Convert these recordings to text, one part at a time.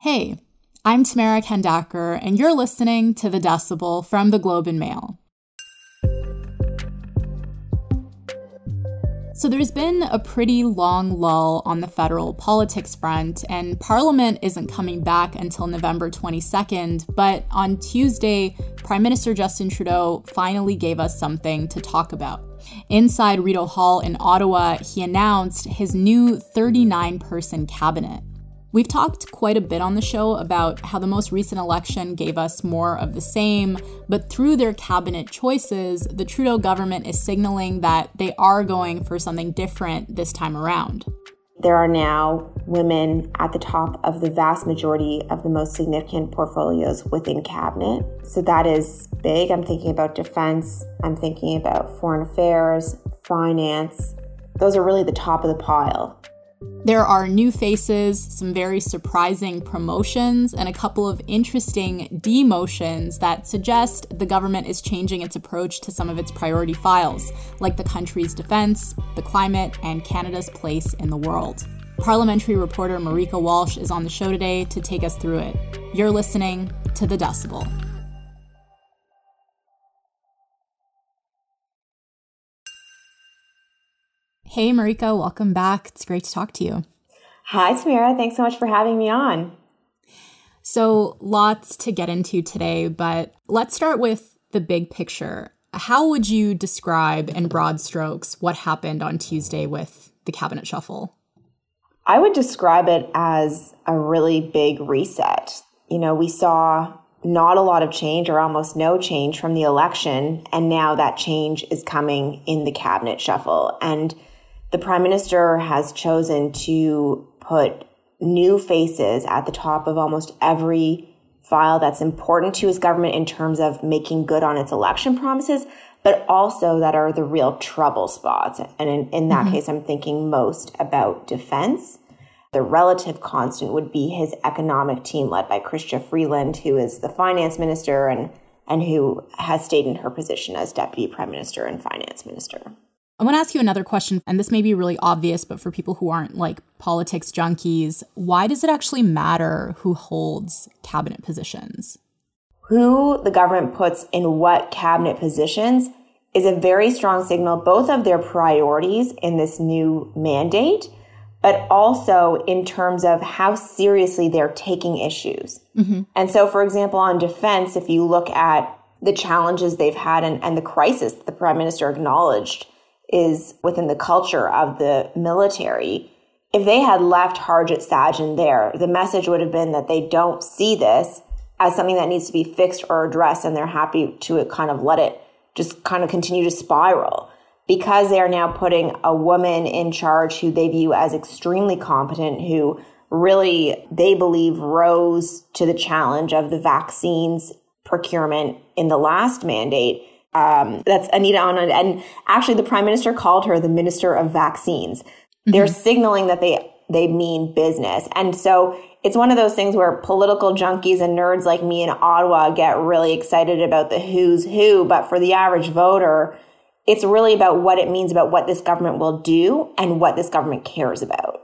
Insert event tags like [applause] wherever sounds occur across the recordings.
Hey, I'm Tamara Khandaker, and you're listening to The Decibel from the Globe and Mail. So, there's been a pretty long lull on the federal politics front, and Parliament isn't coming back until November 22nd. But on Tuesday, Prime Minister Justin Trudeau finally gave us something to talk about. Inside Rideau Hall in Ottawa, he announced his new 39 person cabinet. We've talked quite a bit on the show about how the most recent election gave us more of the same, but through their cabinet choices, the Trudeau government is signaling that they are going for something different this time around. There are now women at the top of the vast majority of the most significant portfolios within cabinet. So that is big. I'm thinking about defense, I'm thinking about foreign affairs, finance. Those are really the top of the pile. There are new faces, some very surprising promotions, and a couple of interesting demotions that suggest the government is changing its approach to some of its priority files, like the country's defense, the climate, and Canada's place in the world. Parliamentary reporter Marieke Walsh is on the show today to take us through it. You're listening to The Decibel. Hey, Marieke, welcome back. It's great to talk to you. Hi, Tamara. Thanks so much for having me on. So, lots to get into today, but let's start with the big picture. How would you describe, in broad strokes, what happened on Tuesday with the cabinet shuffle? I would describe it as a really big reset. You know, we saw not a lot of change or almost no change from the election, and now that change is coming in the cabinet shuffle. And the prime minister has chosen to put new faces at the top of almost every file that's important to his government in terms of making good on its election promises, but also that are the real trouble spots. And in, in that mm-hmm. case, I'm thinking most about defense. The relative constant would be his economic team led by Chrystia Freeland, who is the finance minister and, and who has stayed in her position as deputy prime minister and finance minister. I want to ask you another question, and this may be really obvious, but for people who aren't like politics junkies, why does it actually matter who holds cabinet positions? Who the government puts in what cabinet positions is a very strong signal, both of their priorities in this new mandate, but also in terms of how seriously they're taking issues. Mm-hmm. And so, for example, on defense, if you look at the challenges they've had and, and the crisis that the prime minister acknowledged is within the culture of the military. If they had left Harjit Sajjan there, the message would have been that they don't see this as something that needs to be fixed or addressed, and they're happy to kind of let it just kind of continue to spiral. Because they are now putting a woman in charge who they view as extremely competent, who really they believe rose to the challenge of the vaccines procurement in the last mandate um, that's Anita Anand. And actually, the prime minister called her the minister of vaccines. Mm-hmm. They're signaling that they they mean business, and so it's one of those things where political junkies and nerds like me in Ottawa get really excited about the who's who, but for the average voter, it's really about what it means about what this government will do and what this government cares about.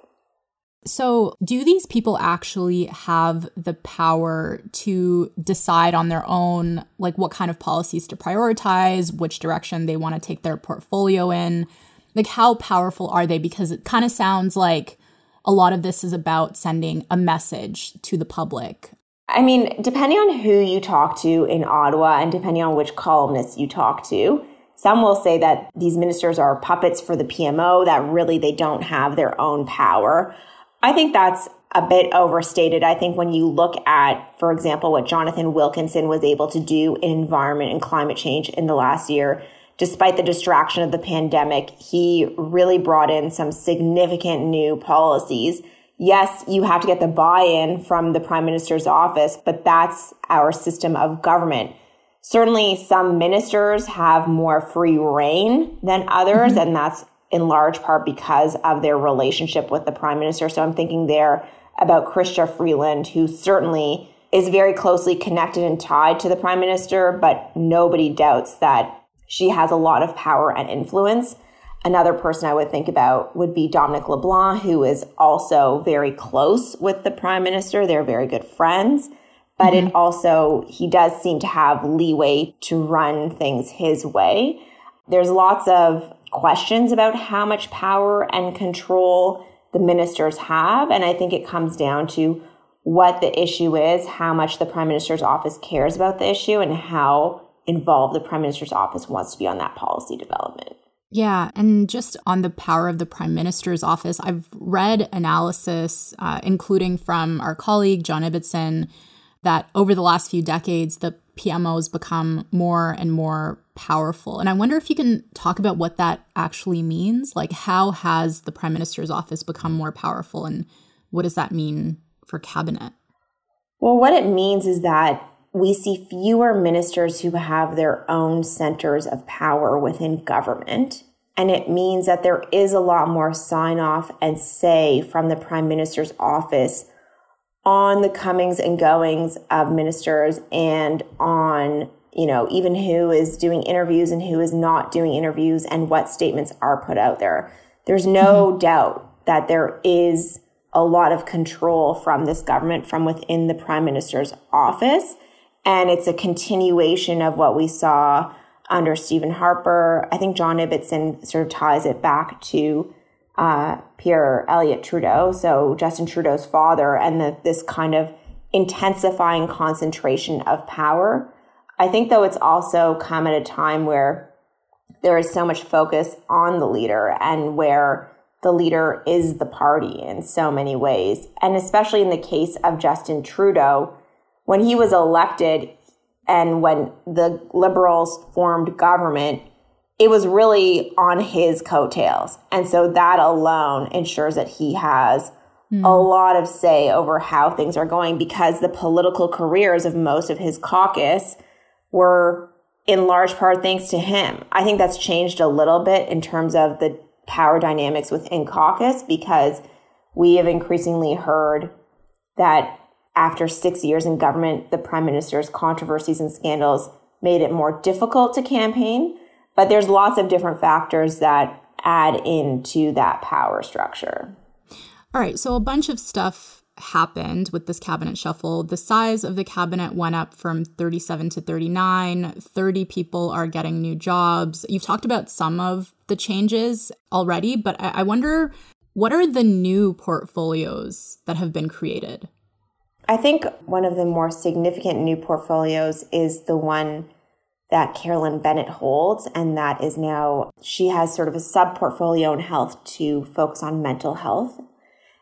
So, do these people actually have the power to decide on their own, like what kind of policies to prioritize, which direction they want to take their portfolio in? Like, how powerful are they? Because it kind of sounds like a lot of this is about sending a message to the public. I mean, depending on who you talk to in Ottawa and depending on which columnists you talk to, some will say that these ministers are puppets for the PMO, that really they don't have their own power. I think that's a bit overstated. I think when you look at, for example, what Jonathan Wilkinson was able to do in environment and climate change in the last year, despite the distraction of the pandemic, he really brought in some significant new policies. Yes, you have to get the buy-in from the prime minister's office, but that's our system of government. Certainly some ministers have more free rein than others, mm-hmm. and that's in large part because of their relationship with the prime minister. So I'm thinking there about Chrystia Freeland, who certainly is very closely connected and tied to the prime minister, but nobody doubts that she has a lot of power and influence. Another person I would think about would be Dominic LeBlanc, who is also very close with the prime minister. They're very good friends, but mm-hmm. it also, he does seem to have leeway to run things his way. There's lots of questions about how much power and control the ministers have. And I think it comes down to what the issue is, how much the prime minister's office cares about the issue, and how involved the prime minister's office wants to be on that policy development. Yeah, and just on the power of the prime minister's office, I've read analysis, uh, including from our colleague John Ibbitson, that over the last few decades, the PMO has become more and more powerful. And I wonder if you can talk about what that actually means. Like, how has the prime minister's office become more powerful, and what does that mean for cabinet? Well, what it means is that we see fewer ministers who have their own centers of power within government. And it means that there is a lot more sign off and say from the prime minister's office on the comings and goings of ministers and on, you know, even who is doing interviews and who is not doing interviews and what statements are put out there. There's no mm-hmm. doubt that there is a lot of control from this government from within the prime minister's office. And it's a continuation of what we saw under Stephen Harper. I think John Ibbitson sort of ties it back to uh, Pierre Elliott Trudeau, so Justin Trudeau's father, and the, this kind of intensifying concentration of power. I think, though, it's also come at a time where there is so much focus on the leader and where the leader is the party in so many ways. And especially in the case of Justin Trudeau, when he was elected and when the Liberals formed government, it was really on his coattails. And so that alone ensures that he has mm. a lot of say over how things are going because the political careers of most of his caucus were in large part thanks to him. I think that's changed a little bit in terms of the power dynamics within caucus because we have increasingly heard that after six years in government, the prime minister's controversies and scandals made it more difficult to campaign. But there's lots of different factors that add into that power structure. All right. So a bunch of stuff happened with this cabinet shuffle. The size of the cabinet went up from 37 to 39. 30 people are getting new jobs. You've talked about some of the changes already, but I, wonder what are the new portfolios that have been created? I think one of the more significant new portfolios is the one that Carolyn Bennett holds, and that is now she has sort of a sub portfolio in health to focus on mental health.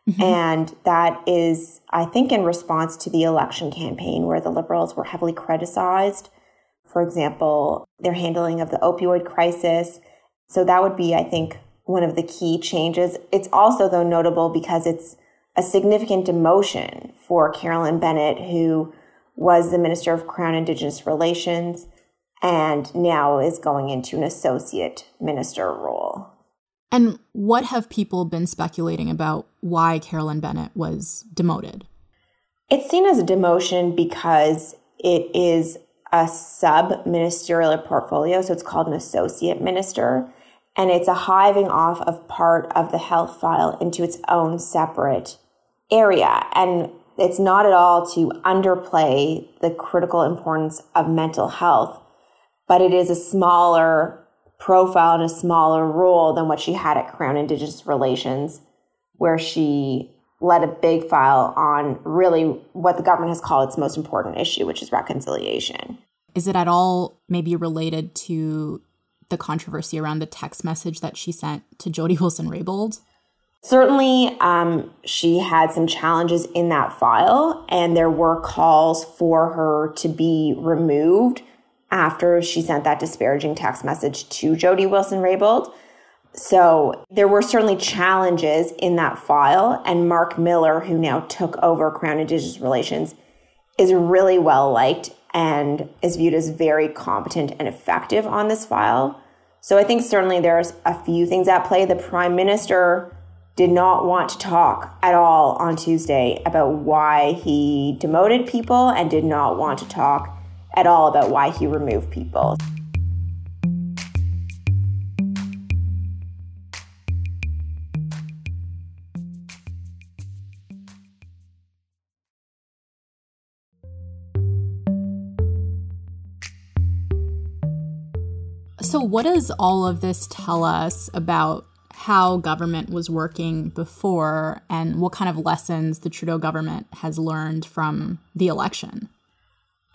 Mm-hmm. And that is, I think, in response to the election campaign where the liberals were heavily criticized. For example, their handling of the opioid crisis. So that would be, I think, one of the key changes. It's also, though, notable because it's a significant demotion for Carolyn Bennett, who was the Minister of Crown Indigenous Relations and now is going into an associate minister role. And what have people been speculating about why Carolyn Bennett was demoted? It's seen as a demotion because it is a sub ministerial portfolio, so it's called an associate minister. And it's a hiving off of part of the health file into its own separate area. And it's not at all to underplay the critical importance of mental health, but it is a smaller profile in a smaller role than what she had at Crown Indigenous Relations, where she led a big file on really what the government has called its most important issue, which is reconciliation. Is it at all maybe related to the controversy around the text message that she sent to Jody Wilson-Raybould? Certainly, um, she had some challenges in that file, and there were calls for her to be removed after she sent that disparaging text message to Jody Wilson-Raybould. So there were certainly challenges in that file, and Mark Miller, who now took over Crown Indigenous Relations, is really well liked and is viewed as very competent and effective on this file. So I think certainly there's a few things at play. The Prime Minister did not want to talk at all on Tuesday about why he demoted people and did not want to talk at all about why he removed people. So, what does all of this tell us about how government was working before and what kind of lessons the Trudeau government has learned from the election?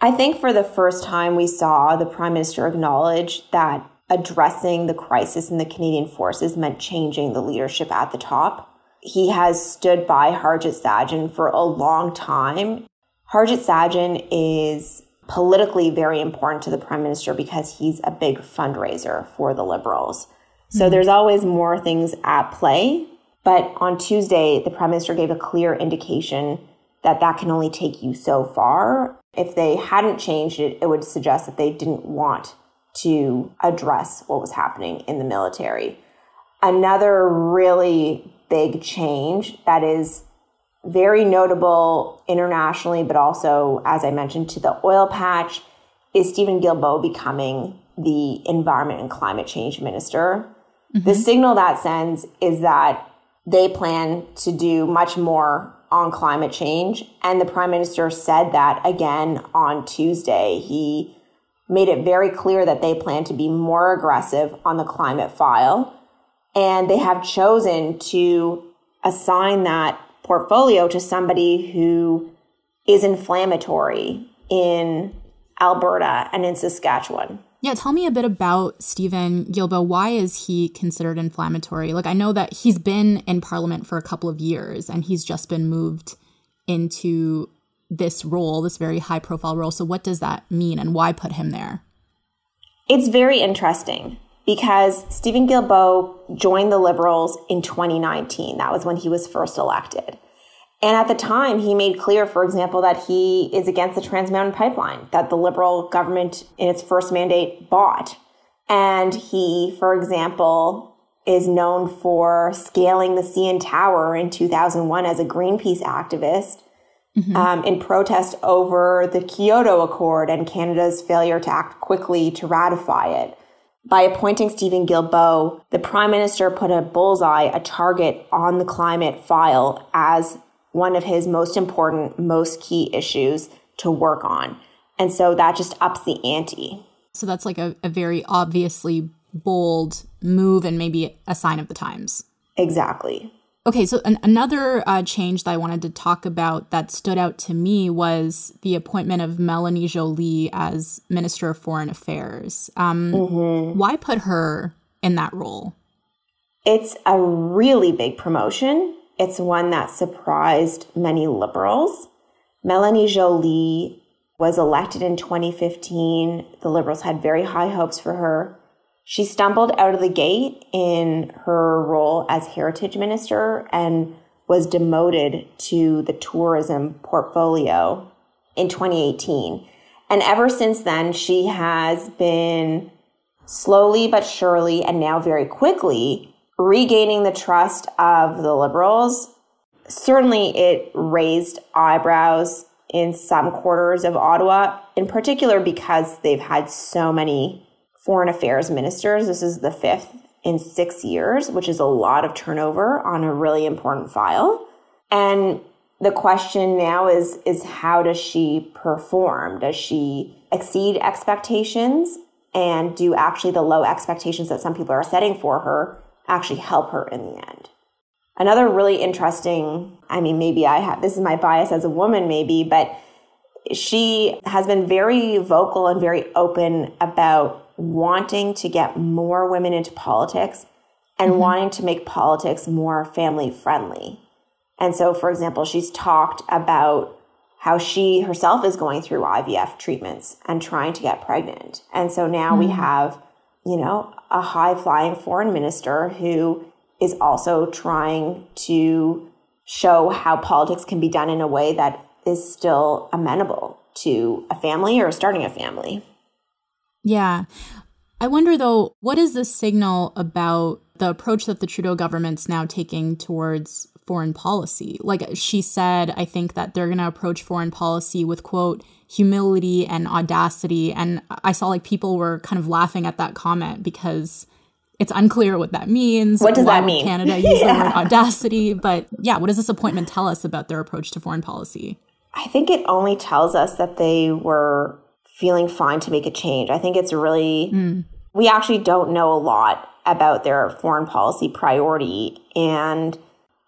I think for the first time, we saw the Prime Minister acknowledge that addressing the crisis in the Canadian forces meant changing the leadership at the top. He has stood by Harjit Sajjan for a long time. Harjit Sajjan is politically very important to the Prime Minister because he's a big fundraiser for the Liberals. So mm-hmm. there's always more things at play. But on Tuesday, the Prime Minister gave a clear indication that that can only take you so far. If they hadn't changed it, it would suggest that they didn't want to address what was happening in the military. Another really big change that is very notable internationally, but also, as I mentioned, to the oil patch, is Steven Guilbeault becoming the Environment and Climate Change Minister. Mm-hmm. The signal that sends is that they plan to do much more on climate change. And the Prime Minister said that again on Tuesday. He made it very clear that they plan to be more aggressive on the climate file. And they have chosen to assign that portfolio to somebody who is inflammatory in Alberta and in Saskatchewan. Yeah, tell me a bit about Steven Guilbeault. Why is he considered inflammatory? Like, I know that he's been in Parliament for a couple of years and he's just been moved into this role, this very high profile role. So, what does that mean and why put him there? It's very interesting because Steven Guilbeault joined the Liberals in 2019. That was when he was first elected. And at the time, he made clear, for example, that he is against the Trans Mountain Pipeline that the Liberal government in its first mandate bought. And he, for example, is known for scaling the CN Tower in 2001 as a Greenpeace activist mm-hmm. um, in protest over the Kyoto Accord and Canada's failure to act quickly to ratify it. By appointing Steven Guilbeault, the Prime Minister put a bullseye, a target on the climate file as one of his most important, most key issues to work on. And so that just ups the ante. So that's like a, a very obviously bold move and maybe a sign of the times. Exactly. Okay, so an- another uh, change that I wanted to talk about that stood out to me was the appointment of Melanie Joly as Minister of Foreign Affairs. Um, mm-hmm. Why put her in that role? It's a really big promotion. It's one that surprised many liberals. Melanie Joly was elected in 2015. The liberals had very high hopes for her. She stumbled out of the gate in her role as heritage minister and was demoted to the tourism portfolio in 2018. And ever since then, she has been slowly but surely and now very quickly regaining the trust of the liberals. Certainly, it raised eyebrows in some quarters of Ottawa, in particular because they've had so many foreign affairs ministers. This is the fifth in six years, which is a lot of turnover on a really important file. And the question now is is how does she perform? Does she exceed expectations? And do actually the low expectations that some people are setting for her actually help her in the end? Another really interesting, I mean, maybe I have, this is my bias as a woman, maybe, but she has been very vocal and very open about wanting to get more women into politics and mm-hmm. wanting to make politics more family friendly. And so, for example, she's talked about how she herself is going through IVF treatments and trying to get pregnant. And so now mm-hmm. we have, you know, a high flying foreign minister who is also trying to show how politics can be done in a way that is still amenable to a family or starting a family. Yeah. I wonder though, what is the signal about the approach that the Trudeau government's now taking towards foreign policy? Like she said, I think that they're going to approach foreign policy with quote, humility and audacity. And I saw like people were kind of laughing at that comment because it's unclear what that means. What does Why that mean? Canada use [laughs] yeah. the word audacity. But yeah, what does this appointment tell us about their approach to foreign policy? I think it only tells us that they were feeling fine to make a change. I think it's really mm. we actually don't know a lot about their foreign policy priority. And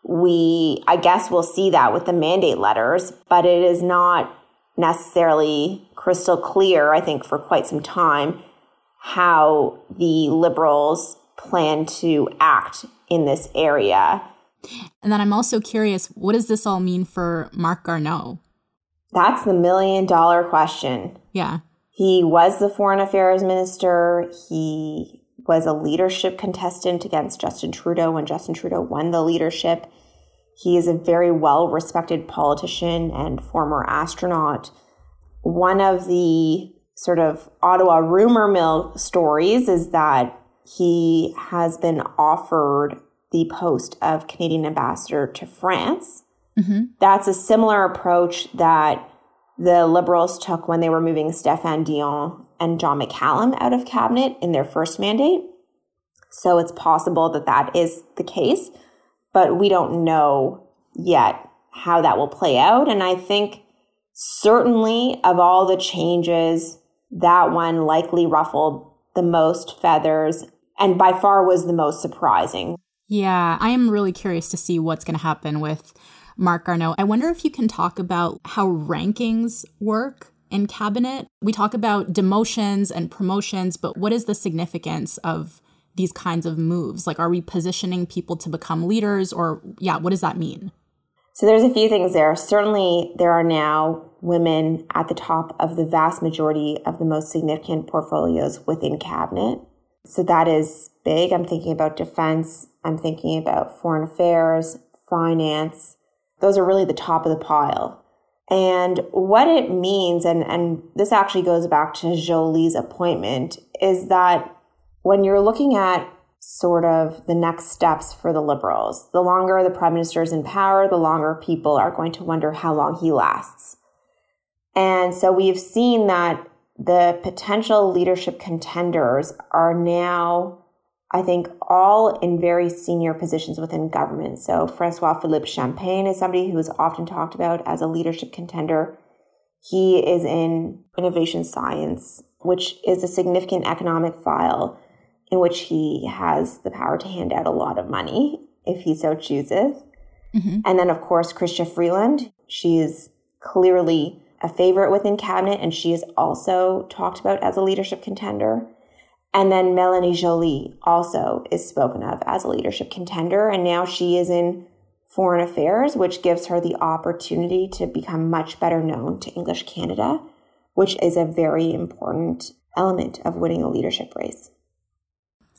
we, I guess, we'll see that with the mandate letters, but it is not necessarily crystal clear, I think, for quite some time, how the liberals plan to act in this area. And then I'm also curious what does this all mean for Marc Garneau? That's the million dollar question. Yeah. He was the foreign affairs minister. He was a leadership contestant against Justin Trudeau when Justin Trudeau won the leadership. He is a very well respected politician and former astronaut. One of the sort of Ottawa rumor mill stories is that he has been offered the post of Canadian ambassador to France. Mm-hmm. That's a similar approach that the Liberals took when they were moving Stéphane Dion and John McCallum out of cabinet in their first mandate. So it's possible that that is the case, but we don't know yet how that will play out. And I think certainly of all the changes, that one likely ruffled the most feathers and by far was the most surprising. Yeah, I am really curious to see what's going to happen with Marc Garneau. I wonder if you can talk about how rankings work in cabinet. We talk about demotions and promotions, but what is the significance of these kinds of moves? Like, are we positioning people to become leaders, or yeah, what does that mean? So, there's a few things there. Certainly, there are now women at the top of the vast majority of the most significant portfolios within cabinet. So, that is big. I'm thinking about defense, I'm thinking about foreign affairs, finance. Those are really the top of the pile. And what it means, and, and this actually goes back to Joly's appointment, is that when you're looking at sort of the next steps for the liberals, the longer the prime minister is in power, the longer people are going to wonder how long he lasts. And so we've seen that the potential leadership contenders are now I think all in very senior positions within government. So Francois Philippe Champagne is somebody who is often talked about as a leadership contender. He is in innovation science, which is a significant economic file in which he has the power to hand out a lot of money if he so chooses. Mm-hmm. And then, of course, Chrystia Freeland. She is clearly a favorite within cabinet, and she is also talked about as a leadership contender. And then Melanie Joly also is spoken of as a leadership contender. And now she is in foreign affairs, which gives her the opportunity to become much better known to English Canada, which is a very important element of winning a leadership race.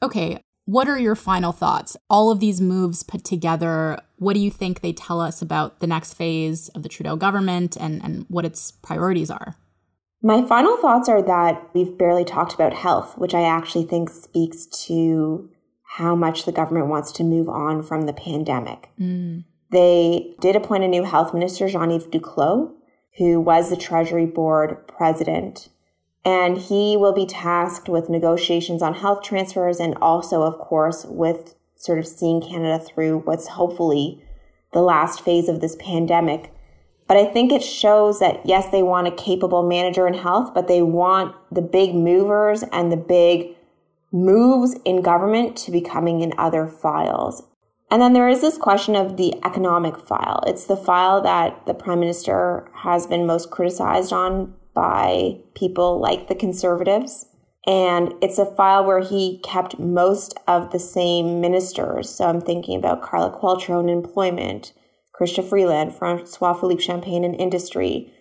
Okay, what are your final thoughts? All of these moves put together, what do you think they tell us about the next phase of the Trudeau government and, and what its priorities are? My final thoughts are that we've barely talked about health, which I actually think speaks to how much the government wants to move on from the pandemic. Mm. They did appoint a new health minister, Jean Yves Duclos, who was the Treasury Board president. And he will be tasked with negotiations on health transfers and also, of course, with sort of seeing Canada through what's hopefully the last phase of this pandemic but I think it shows that yes, they want a capable manager in health, but they want the big movers and the big moves in government to be coming in other files. And then there is this question of the economic file. It's the file that the prime minister has been most criticized on by people like the conservatives. And it's a file where he kept most of the same ministers. So I'm thinking about Carla Qualtrough in employment, Chrystia Freeland, Francois Philippe Champagne in industry.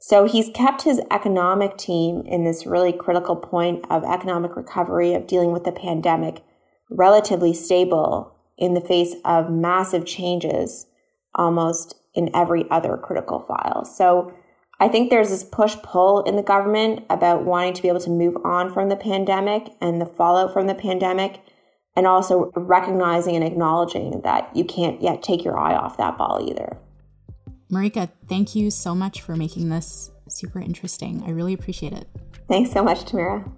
So he's kept his economic team in this really critical point of economic recovery, of dealing with the pandemic, relatively stable in the face of massive changes almost in every other critical file. So I think there's this push pull in the government about wanting to be able to move on from the pandemic and the fallout from the pandemic and also recognizing and acknowledging that you can't yet take your eye off that ball either. Marieke, thank you so much for making this super interesting. I really appreciate it. Thanks so much, Tamara.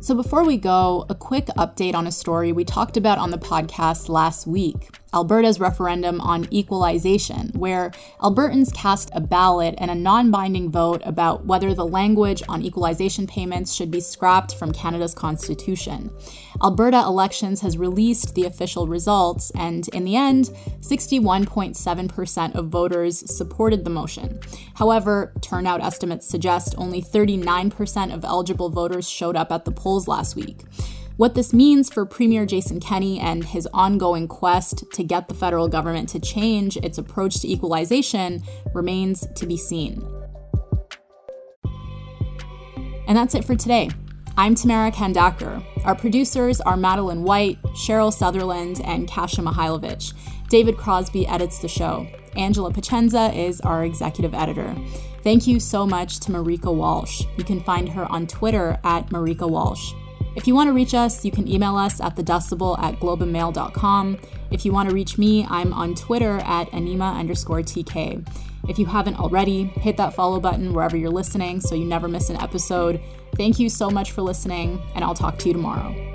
So, before we go, a quick update on a story we talked about on the podcast last week. Alberta's referendum on equalization, where Albertans cast a ballot and a non binding vote about whether the language on equalization payments should be scrapped from Canada's constitution. Alberta Elections has released the official results, and in the end, 61.7% of voters supported the motion. However, turnout estimates suggest only 39% of eligible voters showed up at the polls last week. What this means for Premier Jason Kenney and his ongoing quest to get the federal government to change its approach to equalization remains to be seen. And that's it for today. I'm Tamara Khandaker. Our producers are Madeline White, Cheryl Sutherland, and Kasia Mihailovic. David Crosby edits the show. Angela Pacienza is our executive editor. Thank you so much to Marieke Walsh. You can find her on Twitter at Marieke Walsh. If you want to reach us, you can email us at thedecibel at globeandmail.com. If you want to reach me, I'm on Twitter at anima underscore TK. If you haven't already, hit that follow button wherever you're listening so you never miss an episode. Thank you so much for listening, and I'll talk to you tomorrow.